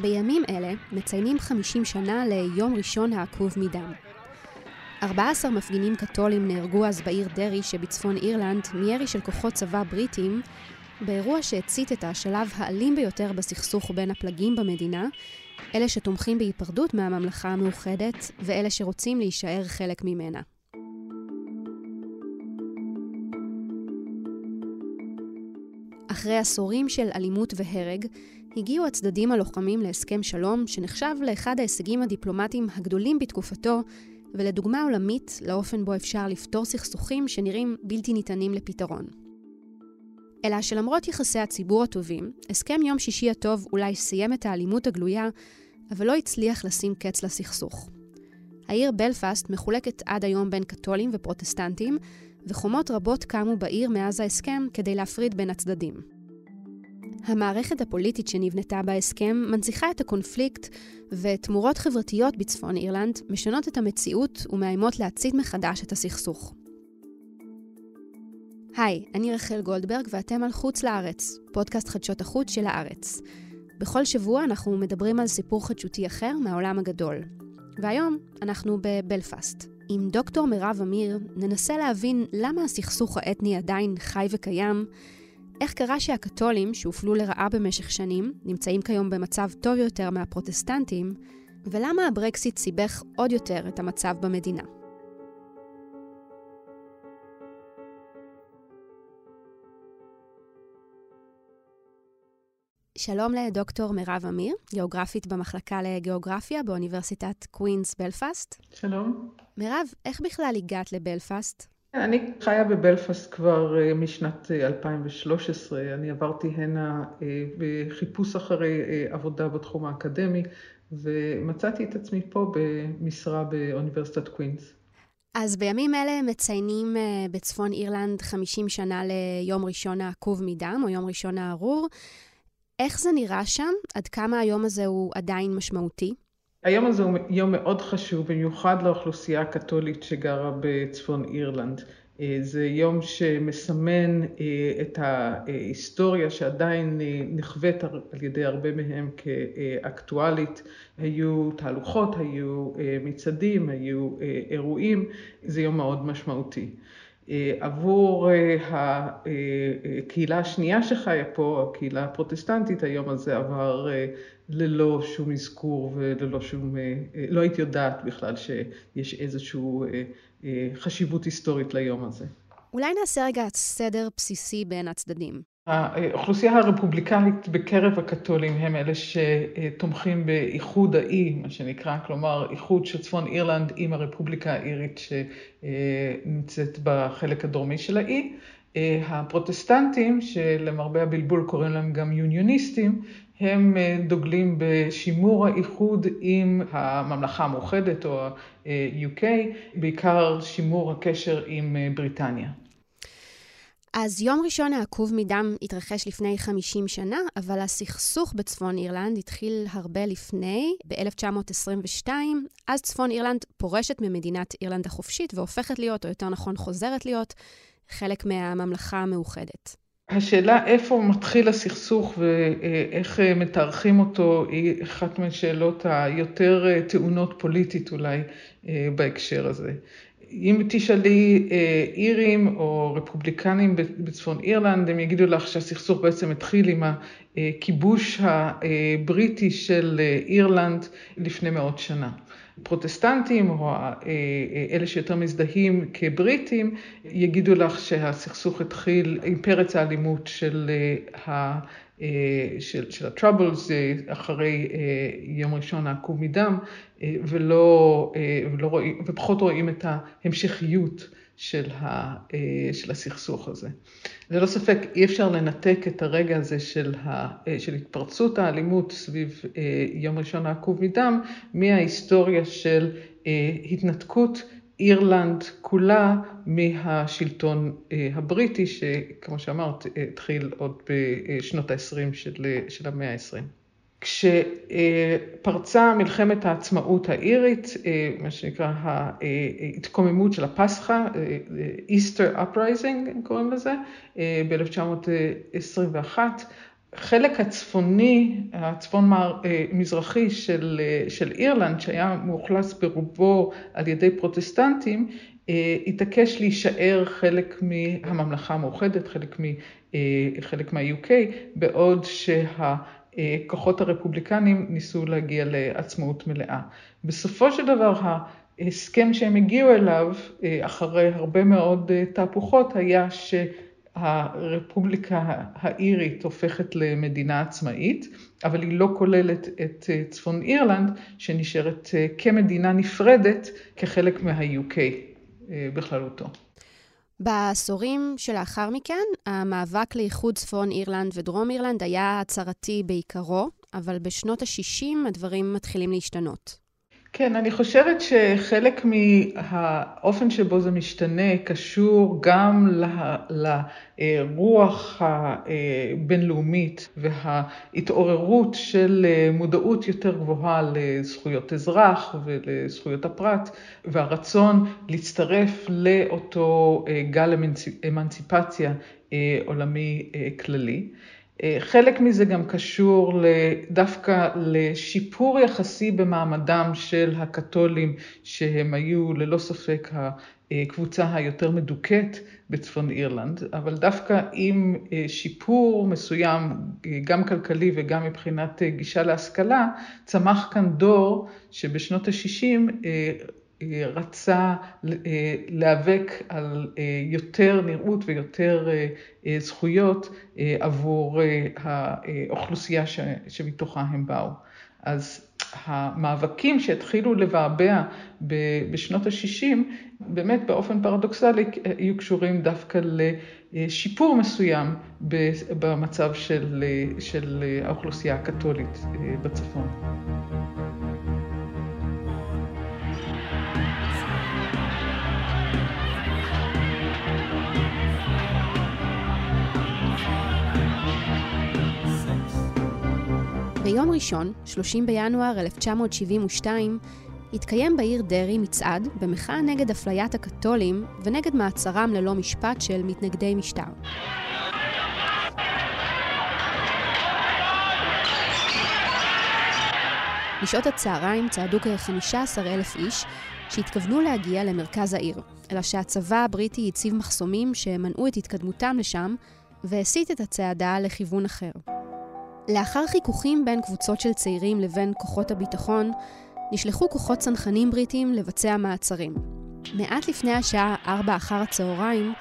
בימים אלה מציינים 50 שנה ליום ראשון העקוב מדם. 14 מפגינים קתולים נהרגו אז בעיר דרעי שבצפון אירלנד מירי של כוחות צבא בריטים, באירוע שהצית את השלב האלים ביותר בסכסוך בין הפלגים במדינה, אלה שתומכים בהיפרדות מהממלכה המאוחדת ואלה שרוצים להישאר חלק ממנה. אחרי עשורים של אלימות והרג, הגיעו הצדדים הלוחמים להסכם שלום שנחשב לאחד ההישגים הדיפלומטיים הגדולים בתקופתו, ולדוגמה עולמית לאופן בו אפשר לפתור סכסוכים שנראים בלתי ניתנים לפתרון. אלא שלמרות יחסי הציבור הטובים, הסכם יום שישי הטוב אולי סיים את האלימות הגלויה, אבל לא הצליח לשים קץ לסכסוך. העיר בלפאסט מחולקת עד היום בין קתולים ופרוטסטנטים, וחומות רבות קמו בעיר מאז ההסכם כדי להפריד בין הצדדים. המערכת הפוליטית שנבנתה בהסכם מנציחה את הקונפליקט, ותמורות חברתיות בצפון אירלנד משנות את המציאות ומאיימות להצית מחדש את הסכסוך. היי, אני רחל גולדברג ואתם על חוץ לארץ, פודקאסט חדשות החוץ של הארץ. בכל שבוע אנחנו מדברים על סיפור חדשותי אחר מהעולם הגדול. והיום אנחנו בבלפאסט. עם דוקטור מירב אמיר ננסה להבין למה הסכסוך האתני עדיין חי וקיים, איך קרה שהקתולים, שהופלו לרעה במשך שנים, נמצאים כיום במצב טוב יותר מהפרוטסטנטים, ולמה הברקסיט סיבך עוד יותר את המצב במדינה. שלום לדוקטור מירב אמיר, גיאוגרפית במחלקה לגיאוגרפיה באוניברסיטת קווינס בלפאסט. שלום. מירב, איך בכלל הגעת לבלפאסט? אני חיה בבלפאסט כבר אה, משנת 2013. אה, אני עברתי הנה אה, בחיפוש אחרי עבודה בתחום האקדמי, ומצאתי את עצמי פה במשרה באוניברסיטת קווינס. אז בימים אלה מציינים בצפון אירלנד 50 שנה ליום ראשון העקוב מדם, או יום ראשון הארור. איך זה נראה שם? עד כמה היום הזה הוא עדיין משמעותי? היום הזה הוא יום מאוד חשוב, במיוחד לאוכלוסייה הקתולית שגרה בצפון אירלנד. אה, זה יום שמסמן אה, את ההיסטוריה שעדיין אה, נכווית על ידי הרבה מהם כאקטואלית. היו תהלוכות, היו מצעדים, היו אירועים, זה יום מאוד משמעותי. עבור הקהילה השנייה שחיה פה, הקהילה הפרוטסטנטית, היום הזה עבר ללא שום אזכור וללא שום, אה, אה, לא הייתי יודעת בכלל שיש איזושהי אה, חשיבות היסטורית ליום הזה. אולי נעשה רגע סדר בסיסי בין הצדדים. האוכלוסייה הרפובליקנית בקרב הקתולים הם אלה שתומכים באיחוד האי, מה שנקרא, כלומר איחוד של צפון אירלנד עם הרפובליקה האירית שנמצאת בחלק הדרומי של האי. הפרוטסטנטים, שלמרבה הבלבול קוראים להם גם יוניוניסטים, הם דוגלים בשימור האיחוד עם הממלכה המאוחדת או ה-UK, בעיקר שימור הקשר עם בריטניה. אז יום ראשון העקוב מדם התרחש לפני 50 שנה, אבל הסכסוך בצפון אירלנד התחיל הרבה לפני, ב-1922. אז צפון אירלנד פורשת ממדינת אירלנד החופשית והופכת להיות, או יותר נכון חוזרת להיות, חלק מהממלכה המאוחדת. השאלה איפה מתחיל הסכסוך ואיך מתארחים אותו היא אחת מהשאלות היותר טעונות פוליטית אולי בהקשר הזה. אם תשאלי אירים או רפובליקנים בצפון אירלנד, הם יגידו לך שהסכסוך בעצם התחיל עם הכיבוש הבריטי של אירלנד לפני מאות שנה. פרוטסטנטים או אה, אה, אלה שיותר מזדהים כבריטים יגידו לך שהסכסוך התחיל עם פרץ האלימות של אה, של, של ה-Troubles אחרי יום ראשון העקוב מדם, ולא, ולא רואים, ופחות רואים את ההמשכיות של, ה, של הסכסוך הזה. ללא ספק אי אפשר לנתק את הרגע הזה של, ה, של התפרצות האלימות סביב יום ראשון העקוב מדם מההיסטוריה של התנתקות אירלנד כולה מהשלטון הבריטי, שכמו שאמרת, התחיל עוד בשנות ה-20 של, של המאה ה-20. כשפרצה מלחמת העצמאות האירית, מה שנקרא ההתקוממות של הפסחא, Easter Uprising קוראים לזה, ב-1921, החלק הצפוני, הצפון-מזרחי אה, של, אה, של אירלנד, שהיה מאוכלס ברובו על ידי פרוטסטנטים, אה, התעקש להישאר חלק מהממלכה המאוחדת, חלק, מ, חלק מה-UK, בעוד שהכוחות הרפובליקנים ניסו להגיע לעצמאות מלאה. בסופו של דבר, ההסכם שהם הגיעו אליו, אחרי הרבה מאוד תהפוכות, היה ש... הרפובליקה האירית הופכת למדינה עצמאית, אבל היא לא כוללת את אה, צפון אירלנד, שנשארת אה, כמדינה נפרדת כחלק מה-UK אה, בכללותו. בעשורים שלאחר מכן, המאבק לאיחוד צפון אירלנד ודרום אירלנד היה הצהרתי בעיקרו, אבל בשנות ה-60 הדברים מתחילים להשתנות. כן, אני חושבת שחלק מהאופן שבו זה משתנה קשור גם לרוח הבינלאומית וההתעוררות של מודעות יותר גבוהה לזכויות אזרח ולזכויות הפרט, והרצון להצטרף לאותו גל אמנציפציה עולמי כללי. אה, חלק מזה גם קשור דווקא לשיפור יחסי במעמדם של הקתולים, שהם היו ללא ספק הקבוצה היותר מדוכאת בצפון אירלנד, אבל דווקא עם אה, שיפור מסוים, אה, גם כלכלי וגם מבחינת גישה להשכלה, צמח כאן דור שבשנות ה-60 רצה אה, להיאבק על אה, יותר נראות ויותר אה, זכויות עבור האוכלוסייה שמתוכה הם באו. אז המאבקים שהתחילו לבעבע בשנות ה-60, באמת באופן פרדוקסלי, היו קשורים דווקא לשיפור מסוים במצב של, של האוכלוסייה הקתולית בצפון. ביום ראשון, 30 בינואר 1972, התקיים בעיר דרעי מצעד במחאה נגד אפליית הקתולים ונגד מעצרם ללא משפט של מתנגדי משטר. בשעות הצהריים צעדו כ-15 אלף איש שהתכוונו להגיע למרכז העיר, אלא שהצבא הבריטי הציב מחסומים שמנעו את התקדמותם לשם והסיט את הצעדה לכיוון אחר. לאחר חיכוכים בין קבוצות של צעירים לבין כוחות הביטחון, נשלחו כוחות צנחנים בריטים לבצע מעצרים. מעט לפני השעה 4 אחר הצהריים,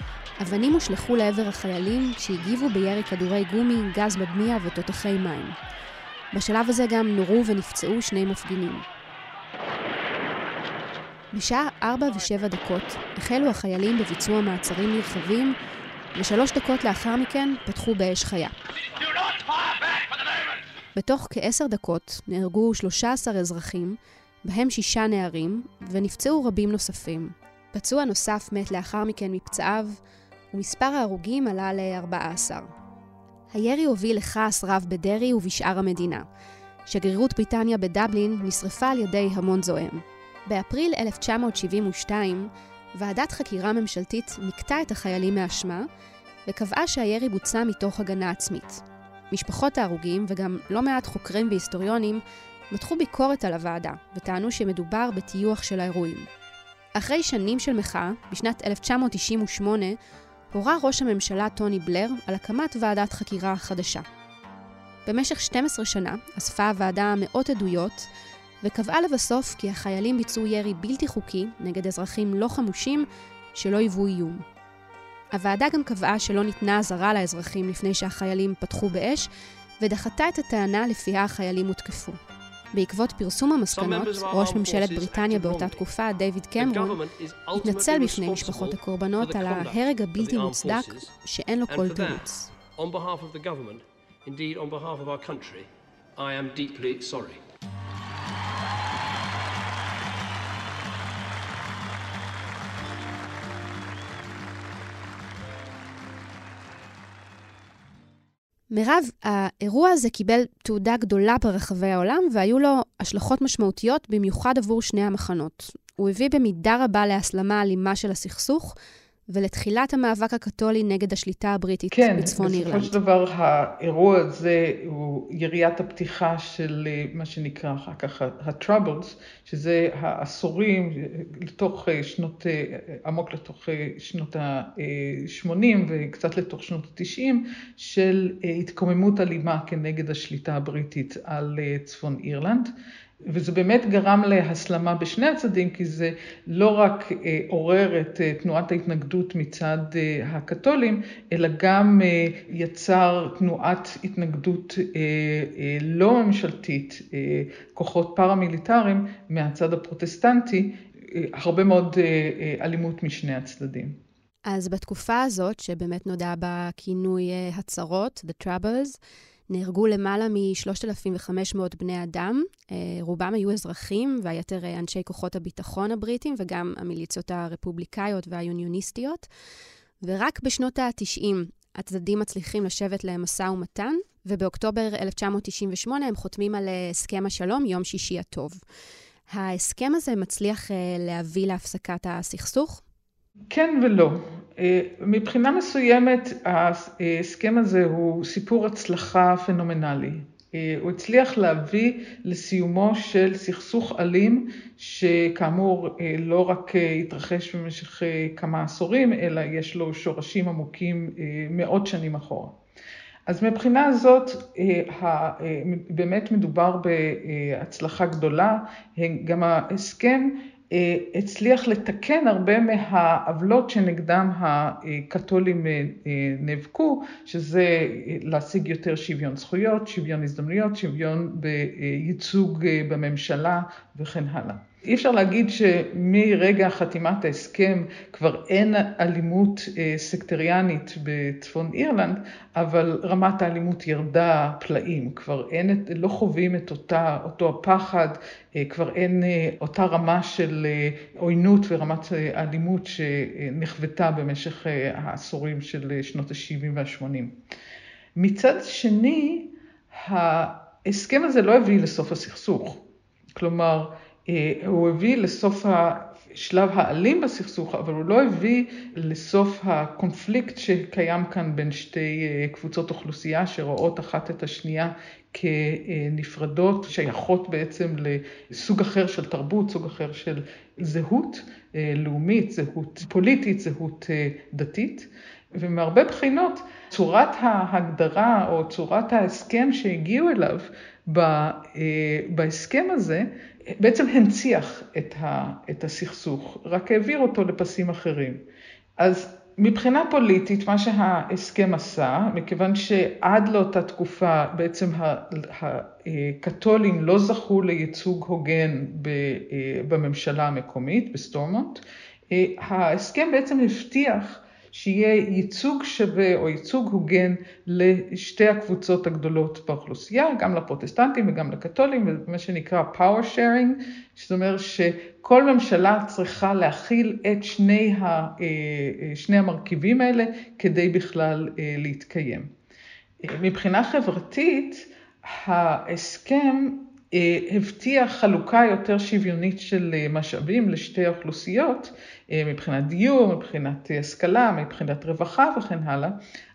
אבנים הושלכו לעבר החיילים שהגיבו בירי כדורי גומי, גז מדמיע ותותחי מים. בשלב הזה גם נורו ונפצעו שני מפגינים. בשעה 4 ו-7 דקות החלו החיילים בביצוע מעצרים נרחבים, ושלוש דקות לאחר מכן פתחו באש חיה. בתוך כעשר דקות נהרגו 13 אזרחים, בהם שישה נערים, ונפצעו רבים נוספים. פצוע נוסף מת לאחר מכן מפצעיו, ומספר ההרוגים עלה ל-14. הירי הוביל לכעס רב בדרעי ובשאר המדינה. שגרירות בריטניה בדבלין נשרפה על ידי המון זועם. באפריל 1972, ועדת חקירה ממשלתית נקטה את החיילים מאשמה, וקבעה שהירי בוצע מתוך הגנה עצמית. משפחות ההרוגים וגם לא מעט חוקרים והיסטוריונים מתחו ביקורת על הוועדה וטענו שמדובר בטיוח של האירועים. אחרי שנים של מחאה, בשנת 1998, הורה ראש הממשלה טוני בלר על הקמת ועדת חקירה חדשה. במשך 12 שנה אספה הוועדה מאות עדויות וקבעה לבסוף כי החיילים ביצעו ירי בלתי חוקי נגד אזרחים לא חמושים שלא היוו איום. הוועדה גם קבעה שלא ניתנה אזהרה לאזרחים לפני שהחיילים פתחו באש, ודחתה את הטענה לפיה החיילים הותקפו. בעקבות פרסום המסקנות, ראש ממשלת בריטניה באותה תקופה, דיוויד קמרון, התנצל בפני משפחות הקורבנות על ההרג הבלתי מוצדק שאין לו כל תירוץ. Indeed, on behalf of our country, I am deeply sorry. מירב, האירוע הזה קיבל תעודה גדולה ברחבי העולם, והיו לו השלכות משמעותיות במיוחד עבור שני המחנות. הוא הביא במידה רבה להסלמה אלימה של הסכסוך, ולתחילת המאבק הקתולי נגד השליטה הבריטית כן, בצפון אירלנד. כן, בסופו של דבר האירוע הזה הוא יריית הפתיחה של אה, מה שנקרא אחר כך ה-Troubles, שזה העשורים לתוך אה, שנות, אה, עמוק לתוך שנות ה-80 וקצת לתוך שנות ה-90, של התקוממות אלימה כנגד השליטה הבריטית על צפון אירלנד. וזה באמת גרם להסלמה בשני הצדדים, כי זה לא רק אה, עורר את אה, תנועת ההתנגדות מצד אה, הקתולים, אלא גם יצר תנועת התנגדות לא ממשלתית, כוחות פרמיליטריים מהצד הפרוטסטנטי, הרבה מאוד אלימות משני הצדדים. אז בתקופה הזאת, שבאמת נודע בכינוי הצרות, The Troubles, נהרגו למעלה מ-3,500 בני אדם, אה, רובם היו אזרחים והיתר אה, אנשי כוחות הביטחון הבריטים וגם המיליציות הרפובליקאיות והיוניוניסטיות. ורק בשנות ה-90 הצדדים מצליחים לשבת למשא ומתן, ובאוקטובר 1998 הם חותמים על אה, הסכם השלום, יום שישי הטוב. ההסכם הזה מצליח להביא להפסקת הסכסוך? כן ולא. אה, מבחינה מסוימת ההסכם הזה הוא סיפור הצלחה פנומנלי. אה, הוא הצליח להביא לסיומו של סכסוך אלים, שכאמור אה, לא רק התרחש במשך כמה עשורים, אלא יש לו שורשים עמוקים מאות שנים אחורה. אז מבחינה הזאת באמת מדובר בהצלחה גדולה, גם ההסכם הצליח לתקן הרבה מהעוולות שנגדם הקתולים אה, אה, נאבקו, שזה להשיג יותר שוויון זכויות, שוויון הזדמנויות, שוויון בייצוג בממשלה וכן הלאה. אי אפשר להגיד שמרגע חתימת ההסכם כבר אין אלימות סקטריאנית בצפון אירלנד, אבל רמת האלימות ירדה פלאים, כבר אין, לא חווים את אותה, אותו הפחד, כבר אין אותה רמה של עוינות ורמת אלימות שנחוותה במשך העשורים של שנות ה-70 וה-80. מצד שני, ההסכם הזה לא הביא לסוף הסכסוך. כלומר, אה, הוא הביא לסוף השלב האלים בסכסוך, אבל הוא לא הביא לסוף הקונפליקט שקיים כאן בין שתי אה, קבוצות אוכלוסייה שרואות אחת את השנייה כנפרדות, שייכות בעצם לסוג אחר של תרבות, סוג אחר של זהות אה, לאומית, זהות פוליטית, זהות דתית. ומהרבה בחינות, צורת ההגדרה או צורת ההסכם שהגיעו אליו בהסכם הזה, בעצם הנציח את, ה, את הסכסוך, רק העביר אותו לפסים אחרים. אז מבחינה פוליטית, מה שההסכם עשה, מכיוון שעד לאותה תקופה בעצם הקתולים לא זכו לייצוג הוגן בממשלה המקומית, בסטורמונט, ההסכם בעצם הבטיח שיהיה ייצוג שווה או ייצוג הוגן לשתי הקבוצות הגדולות באוכלוסייה, גם לפרוטסטנטים וגם לקתולים, מה שנקרא power sharing, זאת אומרת שכל ממשלה צריכה להכיל את שני, ה, אה, אה, שני המרכיבים האלה כדי בכלל אה, להתקיים. מבחינה חברתית, ההסכם הבטיח חלוקה יותר שוויונית של משאבים לשתי האוכלוסיות, אה, מבחינת דיור, מבחינת השכלה, מבחינת רווחה וכן הלאה,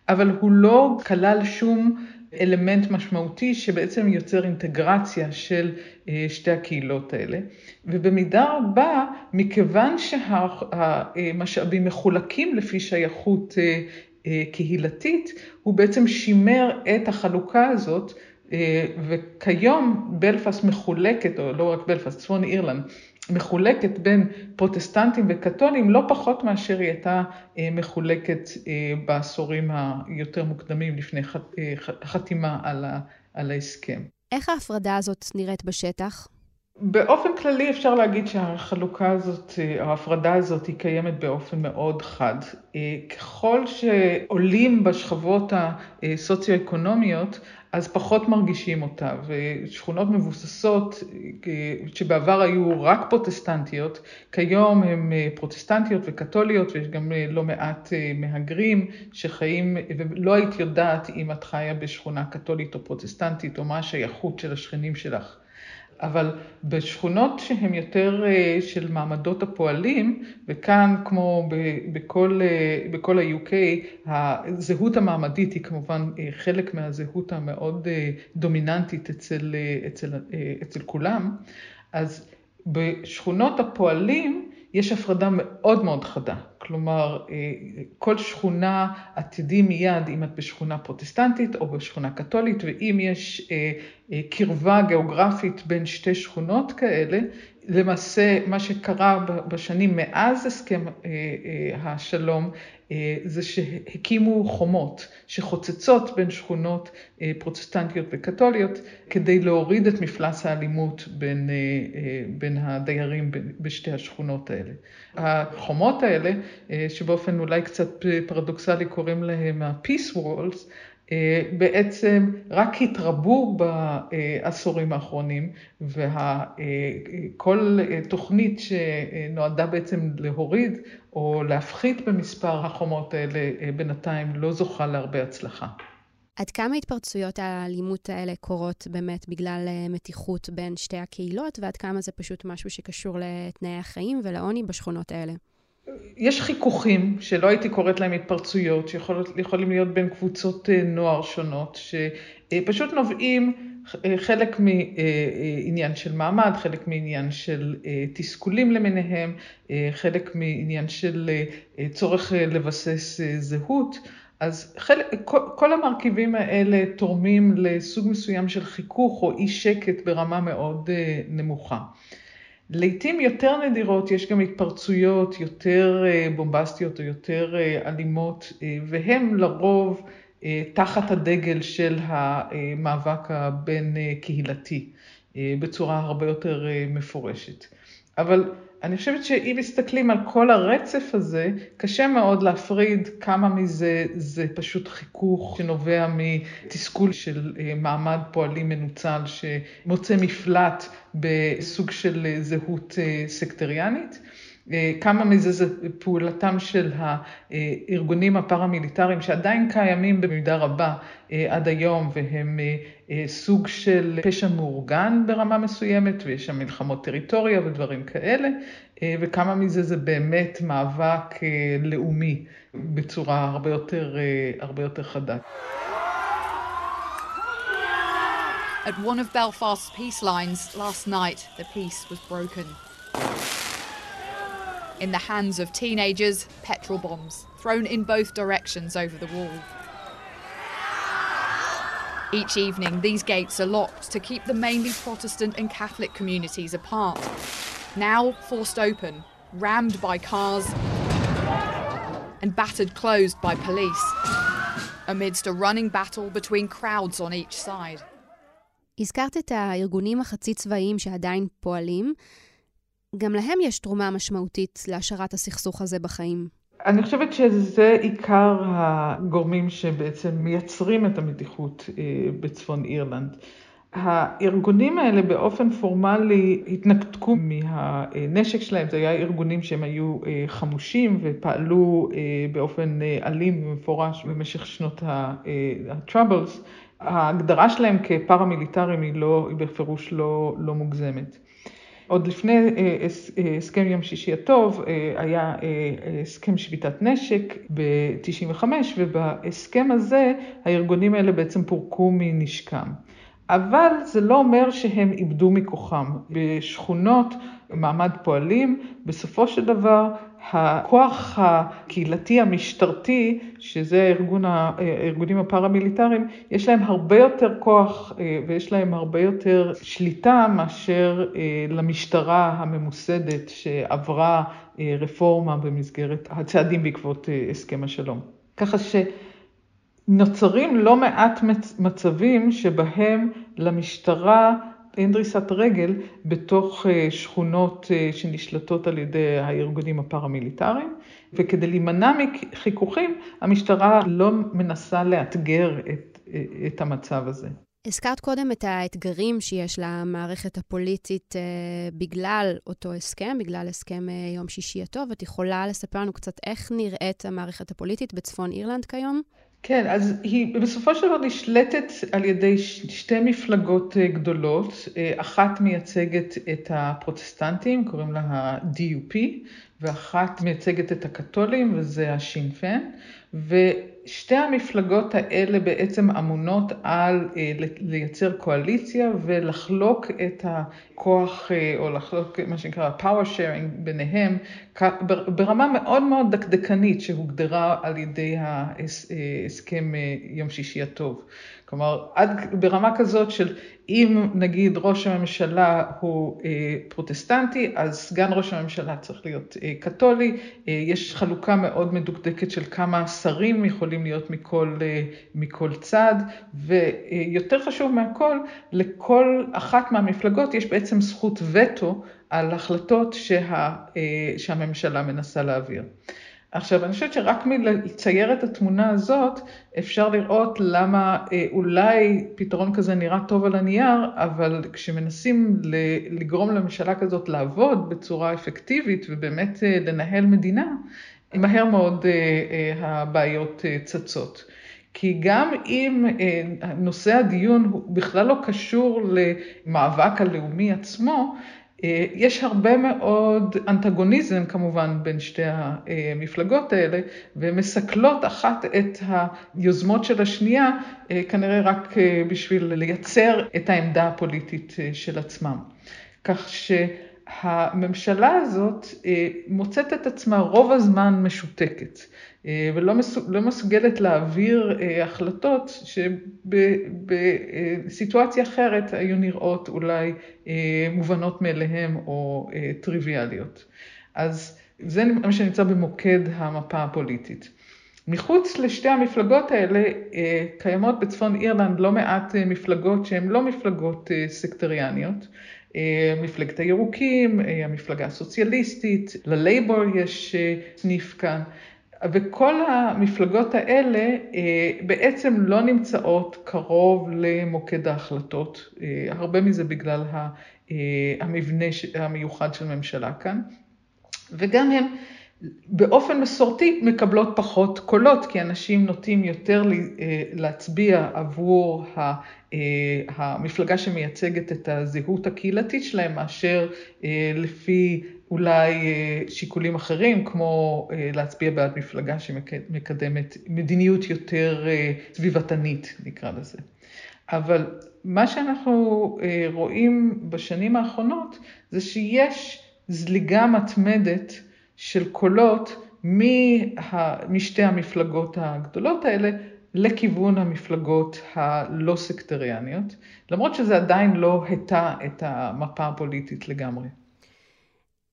אבל הוא לא כלל שום אלמנט משמעותי שבעצם יוצר אינטגרציה של אה, שתי הקהילות האלה. ובמידה רבה, מכיוון שהמשאבים מחולקים לפי שייכות אה, קהילתית, הוא בעצם שימר את החלוקה הזאת וכיום בלפאסט מחולקת, או לא רק בלפאסט, צפון אירלנד, מחולקת בין פרוטסטנטים וקתולים לא פחות מאשר היא הייתה אה, מחולקת אה, בעשורים היותר מוקדמים לפני אה, חתימה על ההסכם. איך ההפרדה הזאת נראית בשטח? באופן כללי אפשר להגיד שהחלוקה הזאת, ההפרדה הזאת היא קיימת באופן מאוד חד. ככל שעולים בשכבות הסוציו-אקונומיות, אז פחות מרגישים אותה, ושכונות מבוססות שבעבר היו רק פרוטסטנטיות, כיום הן פרוטסטנטיות וקתוליות, ויש גם לא מעט מהגרים שחיים, ולא היית יודעת אם את חיה בשכונה קתולית או פרוטסטנטית, או מה השייכות של השכנים שלך. אבל בשכונות שהן יותר אה, של מעמדות הפועלים, וכאן כמו בכל, אה, בכל ה-UK, הזהות המעמדית היא כמובן אה, חלק מהזהות המאוד דומיננטית אצל, אצל, אצל כולם, אז בשכונות הפועלים יש הפרדה מאוד מאוד חדה. כלומר, כל שכונה, את תדעי מיד אם את בשכונה פרוטסטנטית או בשכונה קתולית, ואם יש קרבה גיאוגרפית בין שתי שכונות כאלה, למעשה מה שקרה בשנים מאז הסכם אה, אה, השלום אה, זה שהקימו חומות שחוצצות בין שכונות פרוטסטנטיות וקתוליות כדי להוריד את מפלס האלימות בין, בין הדיירים בשתי השכונות האלה. החומות האלה, שבאופן אולי קצת פרדוקסלי קוראים להם ה-peace walls, אה, בעצם רק התרבו בעשורים האחרונים, וכל תוכנית שנועדה בעצם להוריד או להפחית במספר החומות האלה אה, בינתיים לא זוכה להרבה הצלחה. עד כמה התפרצויות האלימות האלה קורות באמת בגלל אה, מתיחות בין שתי הקהילות, ועד כמה זה פשוט משהו שקשור לתנאי החיים ולעוני בשכונות האלה? יש חיכוכים, שלא הייתי קוראת להם התפרצויות, שיכולים להיות בין קבוצות אה, נוער שונות, שפשוט נובעים אה, חלק מעניין של מעמד, חלק מעניין של אה, תסכולים למיניהם, חלק מעניין של צורך לבסס זהות. אז חלק, כל המרכיבים האלה תורמים לסוג מסוים של חיכוך או אי שקט ברמה מאוד נמוכה. לעתים יותר נדירות יש גם התפרצויות יותר אה, בומבסטיות או יותר אה, אלימות, אה, והן לרוב תחת הדגל של המאבק הבין קהילתי, בצורה הרבה יותר מפורשת. אבל אני חושבת שאם מסתכלים על כל הרצף הזה, קשה מאוד להפריד כמה מזה זה פשוט חיכוך שנובע מתסכול של אה, מעמד פועלים מנוצל שמוצא מפלט בסוג של אה, זהות אה, סקטריאנית. אה, כמה מזה זה פעולתם של הארגונים הפרמיליטריים שעדיין קיימים במידה רבה אה, עד היום והם אה, סוג של פשע מאורגן ברמה מסוימת ויש שם מלחמות טריטוריה ודברים כאלה וכמה מזה זה באמת מאבק לאומי בצורה הרבה יותר, הרבה יותר חדה. At one of Belfast's peace lines last night, the peace was broken. in the hands of teenagers, petrol bombs thrown in both directions over the wall. Each evening, these gates are locked to keep the mainly Protestant and Catholic communities apart. Now forced open, rammed by cars, and battered closed by police, amidst a running battle between crowds on each side. הזכרת את הארגונים החצי צבאיים שעדיין פועלים. גם להם יש תרומה משמעותית להשארת הסכסוך הזה בחיים. אני חושבת שזה עיקר הגורמים שבעצם מייצרים את המתיחות אה, בצפון אירלנד. הארגונים האלה באופן פורמלי התנתקו מהנשק שלהם, זה היה ארגונים שהם היו אה, חמושים ופעלו אה, באופן אלים ומפורש במשך שנות ה-Troubles. ההגדרה שלהם כפרמיליטריים היא, לא, היא בפירוש לא, לא מוגזמת. עוד לפני אה, אה, הסכם יום שישי הטוב, אה, היה הסכם שביתת נשק ב-95, ובהסכם הזה הארגונים האלה בעצם פורקו מנשקם. אבל זה לא אומר שהם איבדו מכוחם. בשכונות מעמד פועלים, בסופו של דבר הכוח הקהילתי המשטרתי, שזה הארגון, הארגונים הפרמיליטריים, יש להם הרבה יותר כוח אה, ויש להם הרבה יותר שליטה מאשר אה, למשטרה הממוסדת שעברה אה, רפורמה במסגרת הצעדים בעקבות הסכם השלום. ככה שנוצרים לא מעט מצבים שבהם למשטרה אין דריסת רגל בתוך אה, שכונות אה, שנשלטות על ידי הארגונים הפרמיליטריים, וכדי להימנע מחיכוכים, המשטרה לא מנסה לאתגר את, אה, את המצב הזה. הזכרת קודם את האתגרים שיש למערכת הפוליטית בגלל אותו הסכם, בגלל הסכם יום שישי הטוב. את יכולה לספר לנו קצת איך נראית המערכת הפוליטית בצפון אירלנד כיום? כן, אז היא בסופו של דבר נשלטת על ידי שתי מפלגות אה, גדולות. אה, אחת מייצגת את הפרוטסטנטים, קוראים לה ה-DUP, ואחת מייצגת את הקתולים, וזה השינפן. ושתי המפלגות האלה בעצם אמונות על אה, לייצר קואליציה ולחלוק את הכוח, אה, או לחלוק מה שנקרא power sharing ביניהם, ברמה מאוד מאוד דקדקנית שהוגדרה על ידי ההסכם אה, יום שישי הטוב. כלומר, עד ברמה כזאת של אם נגיד ראש הממשלה הוא אה, פרוטסטנטי, אז סגן ראש הממשלה צריך להיות אה, קתולי. אה, יש חלוקה מאוד מדוקדקת של כמה שרים יכולים להיות מכל, אה, מכל צד, ויותר חשוב מהכל, לכל אחת מהמפלגות יש בעצם זכות וטו על החלטות שה, אה, שהממשלה מנסה להעביר. עכשיו, אני חושבת שרק מלצייר את התמונה הזאת, אפשר לראות למה אה, אולי פתרון כזה נראה טוב על הנייר, אבל כשמנסים לגרום לממשלה כזאת לעבוד בצורה אפקטיבית ובאמת אה, לנהל מדינה, מהר מאוד אה, הבעיות צצות. כי גם אם נושא הדיון הוא בכלל לא קשור למאבק הלאומי עצמו, יש הרבה מאוד אנטגוניזם כמובן בין שתי המפלגות האלה, ומסכלות אחת את היוזמות של השנייה, אה, כנראה רק אה, בשביל לייצר את העמדה הפוליטית של עצמם. כך שהממשלה הזאת מוצאת את עצמה רוב הזמן משותקת. אה, ולא לא מסוגלת להעביר אה, החלטות שבסיטואציה אחרת היו נראות אולי אה, מובנות מאליהם או טריוויאליות. אז זה מה שנמצא במוקד המפה הפוליטית. מחוץ לשתי המפלגות האלה קיימות בצפון אירלנד לא מעט מפלגות שהן לא מפלגות סקטריאניות. מפלגת הירוקים, המפלגה הסוציאליסטית, ללייבור יש סניף כאן. וכל המפלגות האלה אה, בעצם לא נמצאות קרוב למוקד ההחלטות, אה, הרבה מזה בגלל אה, המבנה המיוחד של ממשלה כאן, וגם הן באופן מסורתי מקבלות פחות קולות, כי אנשים נוטים יותר להצביע עבור המפלגה שמייצגת את הזהות הקהילתית שלהם, מאשר לפי אולי אה, שיקולים אחרים, כמו אה, להצביע בעד מפלגה שמקדמת מדיניות יותר אה, סביבתנית, נקרא לזה. אבל מה שאנחנו רואים בשנים האחרונות זה שיש זליגה מתמדת של קולות משתי המפלגות הגדולות האלה לכיוון המפלגות הלא סקטריאניות, למרות שזה עדיין לא הטה את המפה הפוליטית לגמרי.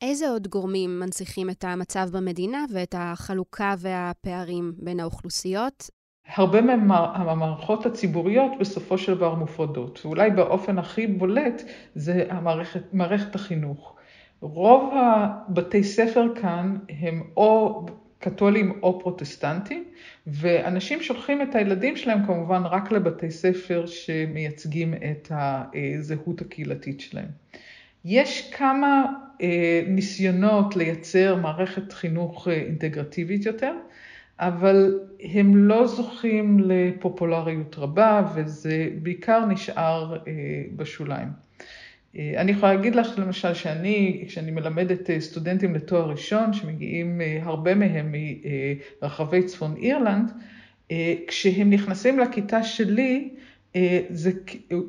איזה עוד גורמים מנציחים את המצב במדינה ואת החלוקה והפערים בין האוכלוסיות? הרבה מהמערכות הציבוריות בסופו של דבר מופרדות, ואולי באופן הכי בולט זה המערכת, מערכת החינוך. רוב הבתי ספר כאן הם או קתולים או פרוטסטנטים, ואנשים שולחים את הילדים שלהם כמובן רק לבתי ספר שמייצגים את הזהות הקהילתית שלהם. יש כמה אה, ניסיונות לייצר מערכת חינוך אה, אינטגרטיבית יותר, אבל הם לא זוכים לפופולריות רבה, וזה בעיקר נשאר אה, בשוליים. אה, אני יכולה להגיד לך למשל שאני, כשאני מלמדת אה, סטודנטים לתואר ראשון, שמגיעים אה, הרבה מהם מרחבי צפון אירלנד, כשהם נכנסים לכיתה שלי, זה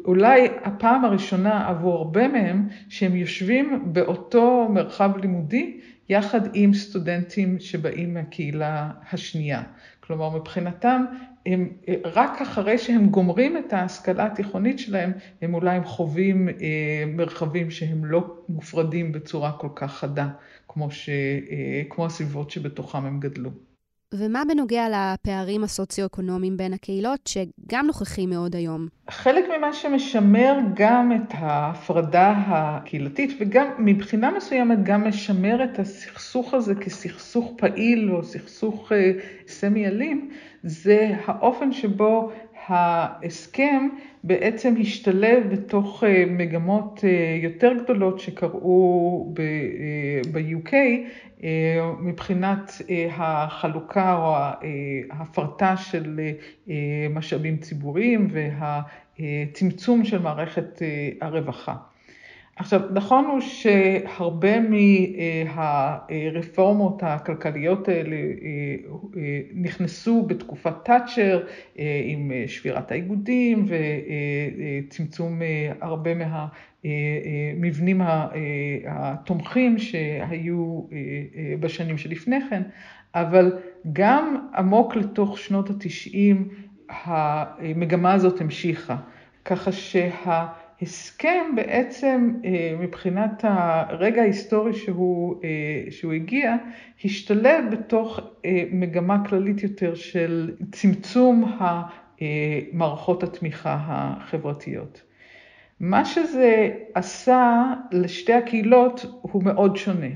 אולי הפעם הראשונה עבור הרבה מהם שהם יושבים באותו מרחב לימודי יחד עם סטודנטים שבאים מהקהילה השנייה. כלומר, מבחינתם, הם, רק אחרי שהם גומרים את ההשכלה התיכונית שלהם, הם אולי חווים אה, מרחבים שהם לא מופרדים בצורה כל כך חדה, כמו, ש, אה, כמו הסביבות שבתוכם הם גדלו. ומה בנוגע לפערים הסוציו-אקונומיים בין הקהילות, שגם נוכחים מאוד היום? חלק ממה שמשמר גם את ההפרדה הקהילתית, וגם מבחינה מסוימת גם משמר את הסכסוך הזה כסכסוך פעיל או סכסוך אה, סמי אלים, זה האופן שבו ההסכם בעצם השתלב בתוך מגמות יותר גדולות שקרו ב-UK מבחינת החלוקה או ההפרטה של משאבים ציבוריים והצמצום של מערכת הרווחה. עכשיו, נכון הוא שהרבה מהרפורמות הכלכליות האלה נכנסו בתקופת תאצ'ר עם שבירת האיגודים וצמצום הרבה מהמבנים התומכים שהיו בשנים שלפני כן, אבל גם עמוק לתוך שנות התשעים המגמה הזאת המשיכה, ככה שה... הסכם בעצם מבחינת הרגע ההיסטורי שהוא, שהוא הגיע, השתלב בתוך מגמה כללית יותר של צמצום מערכות התמיכה החברתיות. מה שזה עשה לשתי הקהילות הוא מאוד שונה.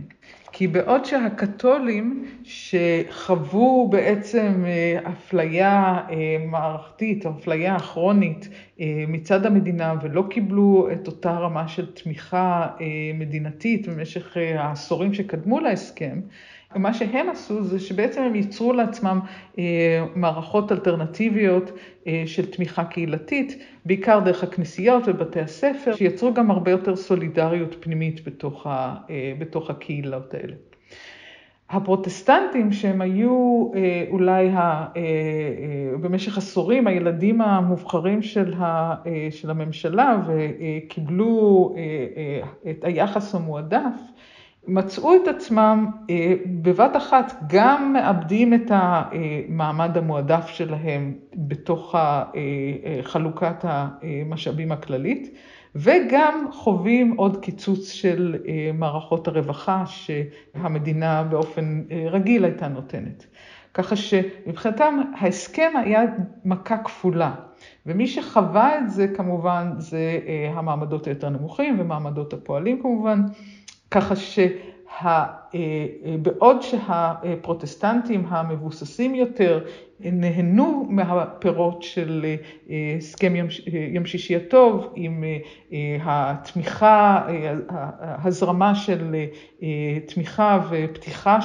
כי בעוד שהקתולים שחוו בעצם אפליה מערכתית או אפליה כרונית מצד המדינה ולא קיבלו את אותה רמה של תמיכה מדינתית במשך העשורים שקדמו להסכם, מה שהם עשו זה שבעצם הם ייצרו לעצמם מערכות אלטרנטיביות של תמיכה קהילתית, בעיקר דרך הכנסיות ובתי הספר, שיצרו גם הרבה יותר סולידריות פנימית בתוך, ה, בתוך הקהילות האלה. הפרוטסטנטים שהם היו אולי ה, במשך עשורים הילדים המובחרים של, ה, של הממשלה וקיבלו את היחס המועדף, מצאו את עצמם בבת אחת גם מאבדים את המעמד המועדף שלהם בתוך חלוקת המשאבים הכללית, וגם חווים עוד קיצוץ של מערכות הרווחה שהמדינה באופן רגיל הייתה נותנת. ככה שמבחינתם ההסכם היה מכה כפולה, ומי שחווה את זה כמובן זה המעמדות היותר נמוכים ומעמדות הפועלים כמובן. ככה שבעוד שהפרוטסטנטים המבוססים יותר נהנו מהפירות של הסכם יום שישי הטוב עם התמיכה, הזרמה של תמיכה ופתיחה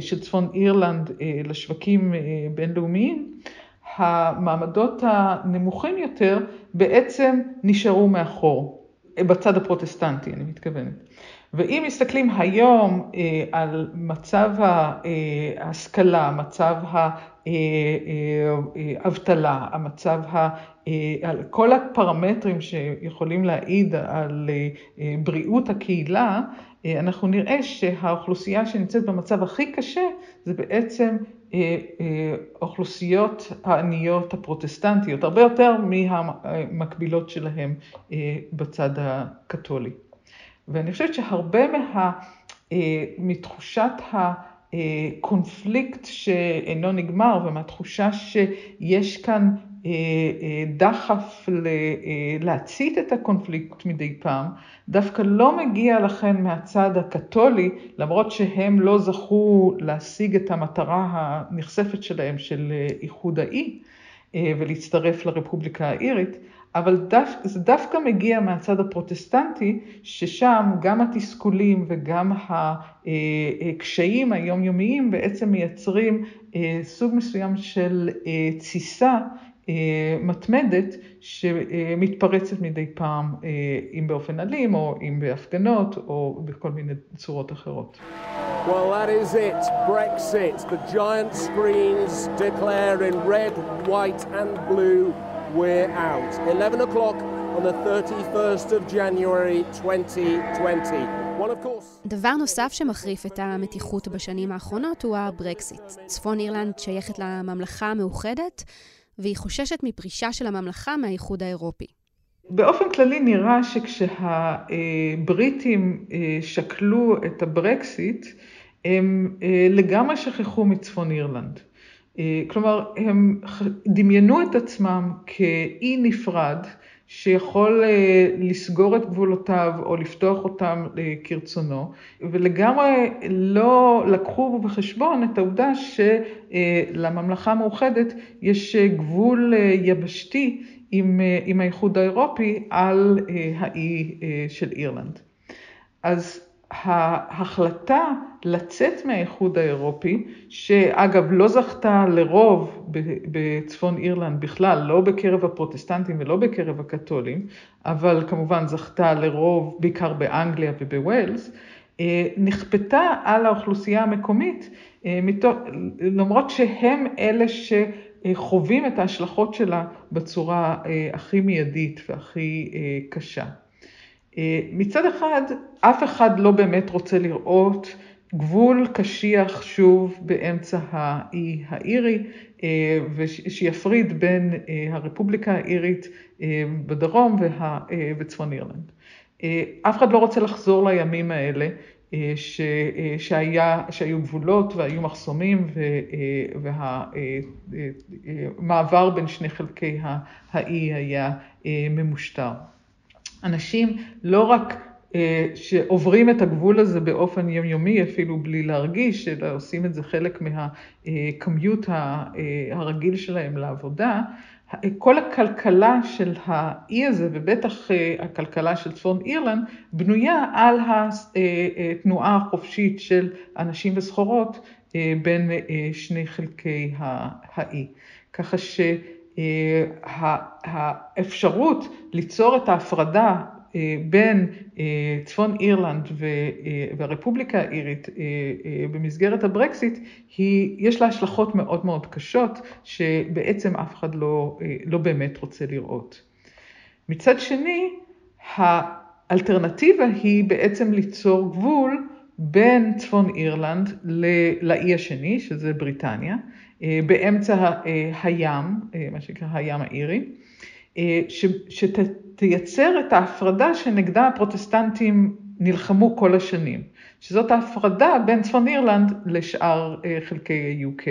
של צפון אירלנד לשווקים בינלאומיים, המעמדות הנמוכים יותר בעצם נשארו מאחור, בצד הפרוטסטנטי אני מתכוונת. ואם מסתכלים היום על מצב ההשכלה, מצב האבטלה, המצב, על כל הפרמטרים שיכולים להעיד על בריאות הקהילה, אנחנו נראה שהאוכלוסייה שנמצאת במצב הכי קשה זה בעצם האוכלוסיות העניות הפרוטסטנטיות, הרבה יותר מהמקבילות שלהם בצד הקתולי. ואני חושבת שהרבה מה, מתחושת הקונפליקט שאינו נגמר ומהתחושה שיש כאן דחף להצית את הקונפליקט מדי פעם, דווקא לא מגיע לכן מהצד הקתולי, למרות שהם לא זכו להשיג את המטרה הנכספת שלהם של איחוד האי ולהצטרף לרפובליקה האירית, אבל דו, זה דווקא מגיע מהצד הפרוטסטנטי, ששם גם התסכולים וגם הקשיים היומיומיים בעצם מייצרים סוג מסוים של תסיסה מתמדת שמתפרצת מדי פעם, אם באופן אלים או אם בהפגנות או בכל מיני צורות אחרות. Well, that is it. Brexit. The giant screens declare in red, white and blue we're out. 11 o'clock on the 31st of January 2020. דבר נוסף שמחריף את המתיחות בשנים האחרונות הוא הברקסיט. צפון אירלנד שייכת לממלכה המאוחדת, והיא חוששת מפרישה של הממלכה מהאיחוד האירופי. באופן כללי נראה שכשהבריטים שקלו את הברקסיט, הם לגמרי שכחו מצפון אירלנד. כלומר, הם דמיינו את עצמם כאי נפרד שיכול לסגור את גבולותיו או לפתוח אותם כרצונו, ולגמרי לא לקחו בחשבון את העובדה שלממלכה המאוחדת יש גבול יבשתי עם, עם האיחוד האירופי על האי של אירלנד. אז ההחלטה לצאת מהאיחוד האירופי, שאגב לא זכתה לרוב בצפון אירלנד בכלל, לא בקרב הפרוטסטנטים ולא בקרב הקתולים, אבל כמובן זכתה לרוב בעיקר באנגליה ובווילס, אה, נכפתה על האוכלוסייה המקומית, אה, למרות שהם אלה שחווים את ההשלכות שלה בצורה אה, הכי מיידית והכי קשה. אה, מצד אחד, אף אחד לא באמת רוצה לראות גבול קשיח שוב באמצע האי האירי, אה, ושיפריד בין אה, הרפובליקה האירית בדרום וצפון אירלנד. אף אחד לא רוצה לחזור לימים האלה, ש, שהיה, שהיו גבולות והיו מחסומים והמעבר בין שני חלקי האי היה ממושטר. אנשים לא רק אה, שעוברים את הגבול הזה באופן יומיומי, אפילו בלי להרגיש, אלא עושים את זה חלק מהקמיוט אה, הרגיל שלהם לעבודה, כל הכלכלה של האי הזה, ובטח אה, הכלכלה של צפון אירלנד, בנויה על התנועה החופשית של אנשים וסחורות בין שני חלקי האי. ככה ש... האפשרות ליצור את ההפרדה אה, בין אה, צפון אירלנד אה, והרפובליקה האירית במסגרת הברקסיט, היא, יש לה השלכות מאוד מאוד קשות, שבעצם אף אחד לא, לא באמת רוצה לראות. מצד שני, האלטרנטיבה היא בעצם ליצור גבול בין צפון אירלנד לאי השני, שזה בריטניה, אה, באמצע אה, הים, אה, מה שנקרא הים האירי, שתייצר את ההפרדה שנגדה הפרוטסטנטים נלחמו כל השנים, שזאת ההפרדה בין צפון אירלנד לשאר חלקי ה-UK.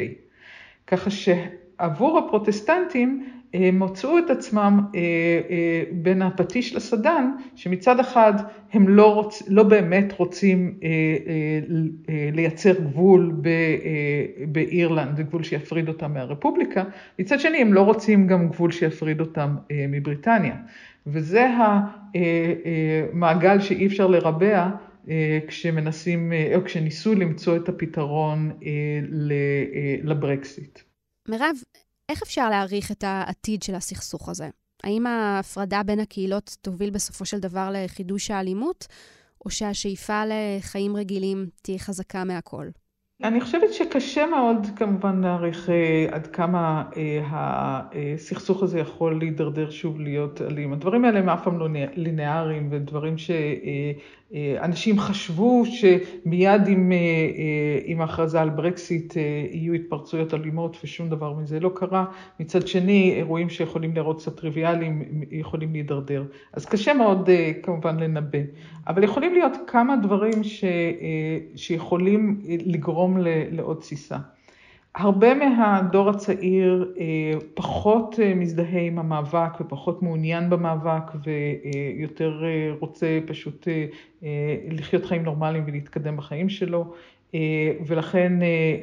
ככה שעבור הפרוטסטנטים מצאו את עצמם אה, אה, בין הפטיש לסדן, שמצד אחד הם לא, רוצ, לא באמת רוצים אה, לייצר גבול באירלנד, גבול שיפריד אותם מהרפובליקה, מצד שני הם לא רוצים גם גבול שיפריד אותם מבריטניה. וזה המעגל שאי אפשר לרבע כשמנסים, או כשניסו למצוא את הפתרון לברקסיט. מירב, איך אפשר להעריך את העתיד של הסכסוך הזה? האם ההפרדה בין הקהילות תוביל בסופו של דבר לחידוש האלימות, או שהשאיפה לחיים רגילים תהיה חזקה מהכל? אני חושבת שקשה מאוד כמובן להעריך אה, עד כמה אה, הסכסוך הזה יכול להידרדר שוב להיות אלים. הדברים האלה הם אף פעם לא לינאריים ודברים ש... אה, אנשים חשבו שמיד עם, אה, אה, עם ההכרזה על ברקסיט אה, יהיו התפרצויות אלימות ושום דבר מזה לא קרה. מצד שני, אירועים שיכולים לראות קצת טריוויאליים יכולים להידרדר. אז קשה מאוד כמובן לנבא. אבל יכולים להיות כמה דברים ש, שיכולים לגרום לעוד תסיסה. הרבה מהדור הצעיר אה, פחות אה, מזדהה עם המאבק ופחות מעוניין במאבק ויותר אה, רוצה פשוט לחיות חיים נורמליים ולהתקדם בחיים שלו, ולכן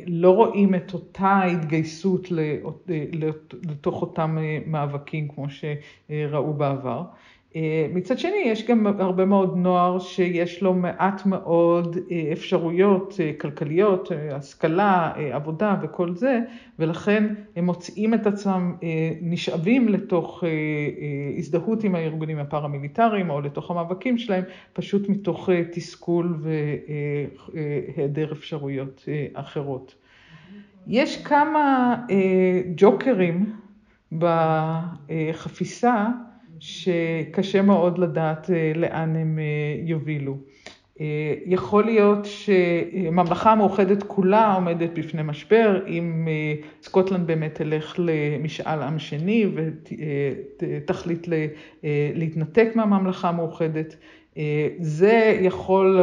לא רואים את אותה התגייסות לתוך אותם מאבקים כמו שראו בעבר. אה, מצד שני, יש גם הרבה מאוד נוער שיש לו מעט מאוד אה, אפשרויות אה, כלכליות, השכלה, עבודה וכל זה, ולכן הם מוצאים את עצמם נשאבים לתוך הזדהות עם הארגונים הפרמיליטריים או לתוך המאבקים שלהם, פשוט מתוך תסכול והיעדר אפשרויות אחרות. יש כמה ג'וקרים בחפיסה, שקשה מאוד לדעת אה, לאן הם אה, יובילו. אה, יכול להיות שהממלכה המאוחדת כולה עומדת בפני משבר, אם סקוטלנד באמת תלך למשאל עם שני ותחליט להתנתק מהממלכה המאוחדת. זה יכול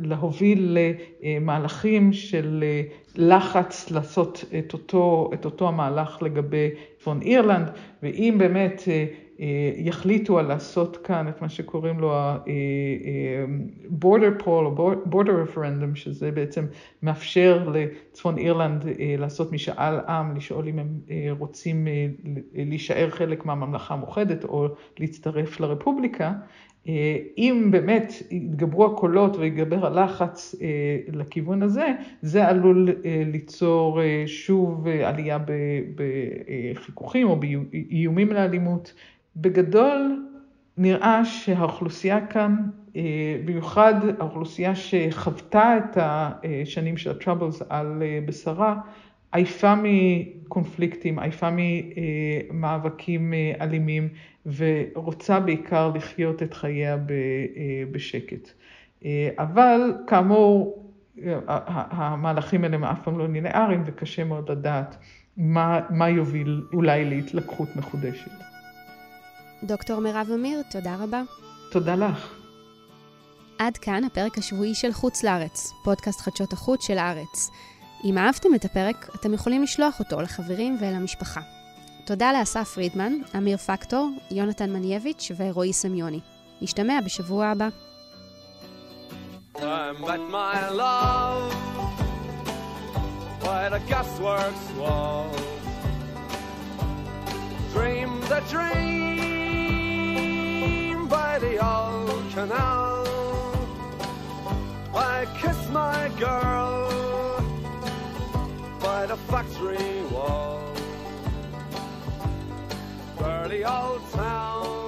להוביל למהלכים של לחץ לעשות את אותו, את אותו המהלך לגבי צפון אירלנד, ואם באמת יחליטו על לעשות כאן את מה שקוראים לו ה-border poll או border referendum, שזה בעצם מאפשר לצפון אירלנד לעשות משאל עם, לשאול אם הם רוצים להישאר חלק מהממלכה המאוחדת או להצטרף לרפובליקה, אם באמת יתגברו הקולות ויגבר הלחץ לכיוון הזה, זה עלול ליצור שוב עלייה בחיכוכים או באיומים לאלימות. בגדול נראה שהאוכלוסייה כאן, במיוחד האוכלוסייה שחוותה את השנים של ה-Troubles על בשרה, עייפה מקונפליקטים, עייפה ממאבקים אלימים ורוצה בעיקר לחיות את חייה בשקט. אבל כאמור, המהלכים האלה הם אף פעם לא לינאריים וקשה מאוד לדעת מה, מה יוביל אולי להתלקחות מחודשת. דוקטור מירב אמיר, תודה רבה. תודה לך. עד כאן הפרק השבועי של חוץ לארץ, פודקאסט חדשות החוץ של הארץ. אם אהבתם את הפרק, אתם יכולים לשלוח אותו לחברים ולמשפחה. תודה לאסף פרידמן, אמיר פקטור, יונתן מנייביץ' ורועי סמיוני. נשתמע בשבוע הבא. Dream the dream by the old canal. I kiss my girl by the factory wall. Dirty old town.